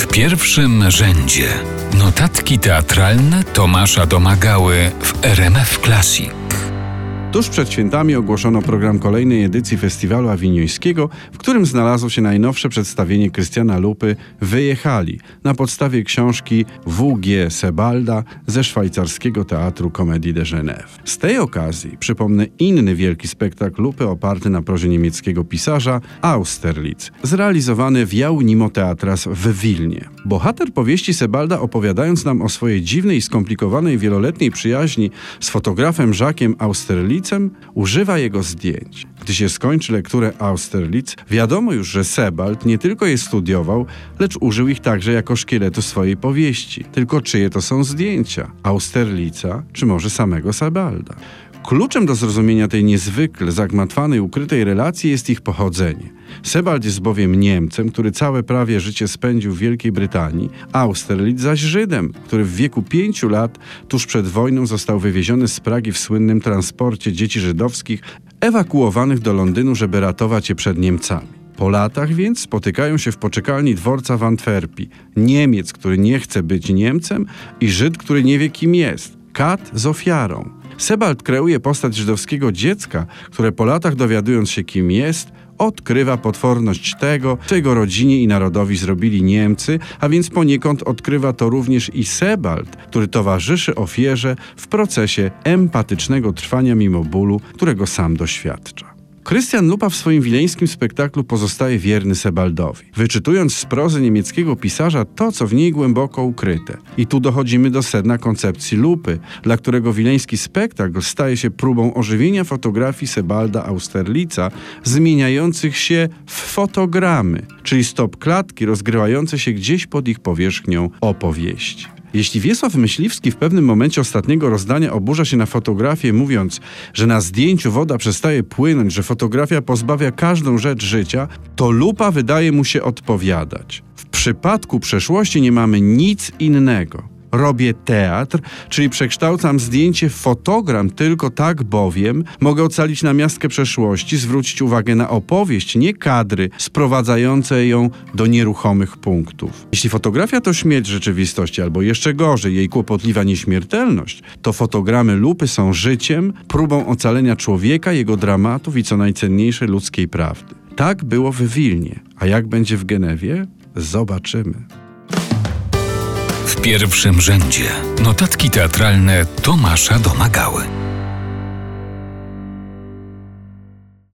W pierwszym rzędzie notatki teatralne Tomasza Domagały w RMF Classic. Tuż przed świętami ogłoszono program kolejnej edycji Festiwalu Awiniońskiego, w którym znalazło się najnowsze przedstawienie Krystiana Lupy Wyjechali na podstawie książki W.G. Sebalda ze szwajcarskiego teatru Comedie de Genève. Z tej okazji przypomnę inny wielki spektakl Lupy oparty na prozie niemieckiego pisarza Austerlitz, zrealizowany w Jaunimo Teatras w Wilnie. Bohater powieści Sebalda opowiadając nam o swojej dziwnej i skomplikowanej wieloletniej przyjaźni z fotografem Jacquesem Austerlitz używa jego zdjęć. Gdy się skończy lekturę Austerlitz, wiadomo już, że Sebald nie tylko je studiował, lecz użył ich także jako szkieletu swojej powieści. Tylko czyje to są zdjęcia? Austerlica, czy może samego Sebalda? Kluczem do zrozumienia tej niezwykle zagmatwanej, ukrytej relacji jest ich pochodzenie. Sebald jest bowiem Niemcem, który całe prawie życie spędził w Wielkiej Brytanii, Austerlitz zaś Żydem, który w wieku pięciu lat, tuż przed wojną, został wywieziony z Pragi w słynnym transporcie dzieci żydowskich, ewakuowanych do Londynu, żeby ratować je przed Niemcami. Po latach więc spotykają się w poczekalni dworca w Antwerpii. Niemiec, który nie chce być Niemcem i Żyd, który nie wie kim jest. Kat z ofiarą. Sebald kreuje postać żydowskiego dziecka, które po latach dowiadując się kim jest, odkrywa potworność tego, co jego rodzinie i narodowi zrobili Niemcy, a więc poniekąd odkrywa to również i Sebald, który towarzyszy ofierze w procesie empatycznego trwania mimo bólu, którego sam doświadcza. Krystian Lupa w swoim wileńskim spektaklu pozostaje wierny Sebaldowi, wyczytując z prozy niemieckiego pisarza to, co w niej głęboko ukryte. I tu dochodzimy do sedna koncepcji Lupy, dla którego wileński spektakl staje się próbą ożywienia fotografii Sebalda Austerlica, zmieniających się w fotogramy, czyli stop klatki rozgrywające się gdzieś pod ich powierzchnią opowieści. Jeśli Wiesław Myśliwski w pewnym momencie ostatniego rozdania oburza się na fotografię, mówiąc, że na zdjęciu woda przestaje płynąć, że fotografia pozbawia każdą rzecz życia, to lupa wydaje mu się odpowiadać. W przypadku przeszłości nie mamy nic innego. Robię teatr, czyli przekształcam zdjęcie w fotogram, tylko tak bowiem mogę ocalić namiastkę przeszłości, zwrócić uwagę na opowieść, nie kadry sprowadzające ją do nieruchomych punktów. Jeśli fotografia to śmierć rzeczywistości, albo jeszcze gorzej, jej kłopotliwa nieśmiertelność, to fotogramy lupy są życiem, próbą ocalenia człowieka, jego dramatów i co najcenniejsze ludzkiej prawdy. Tak było w Wilnie, a jak będzie w Genewie? Zobaczymy. W pierwszym rzędzie notatki teatralne Tomasza Domagały.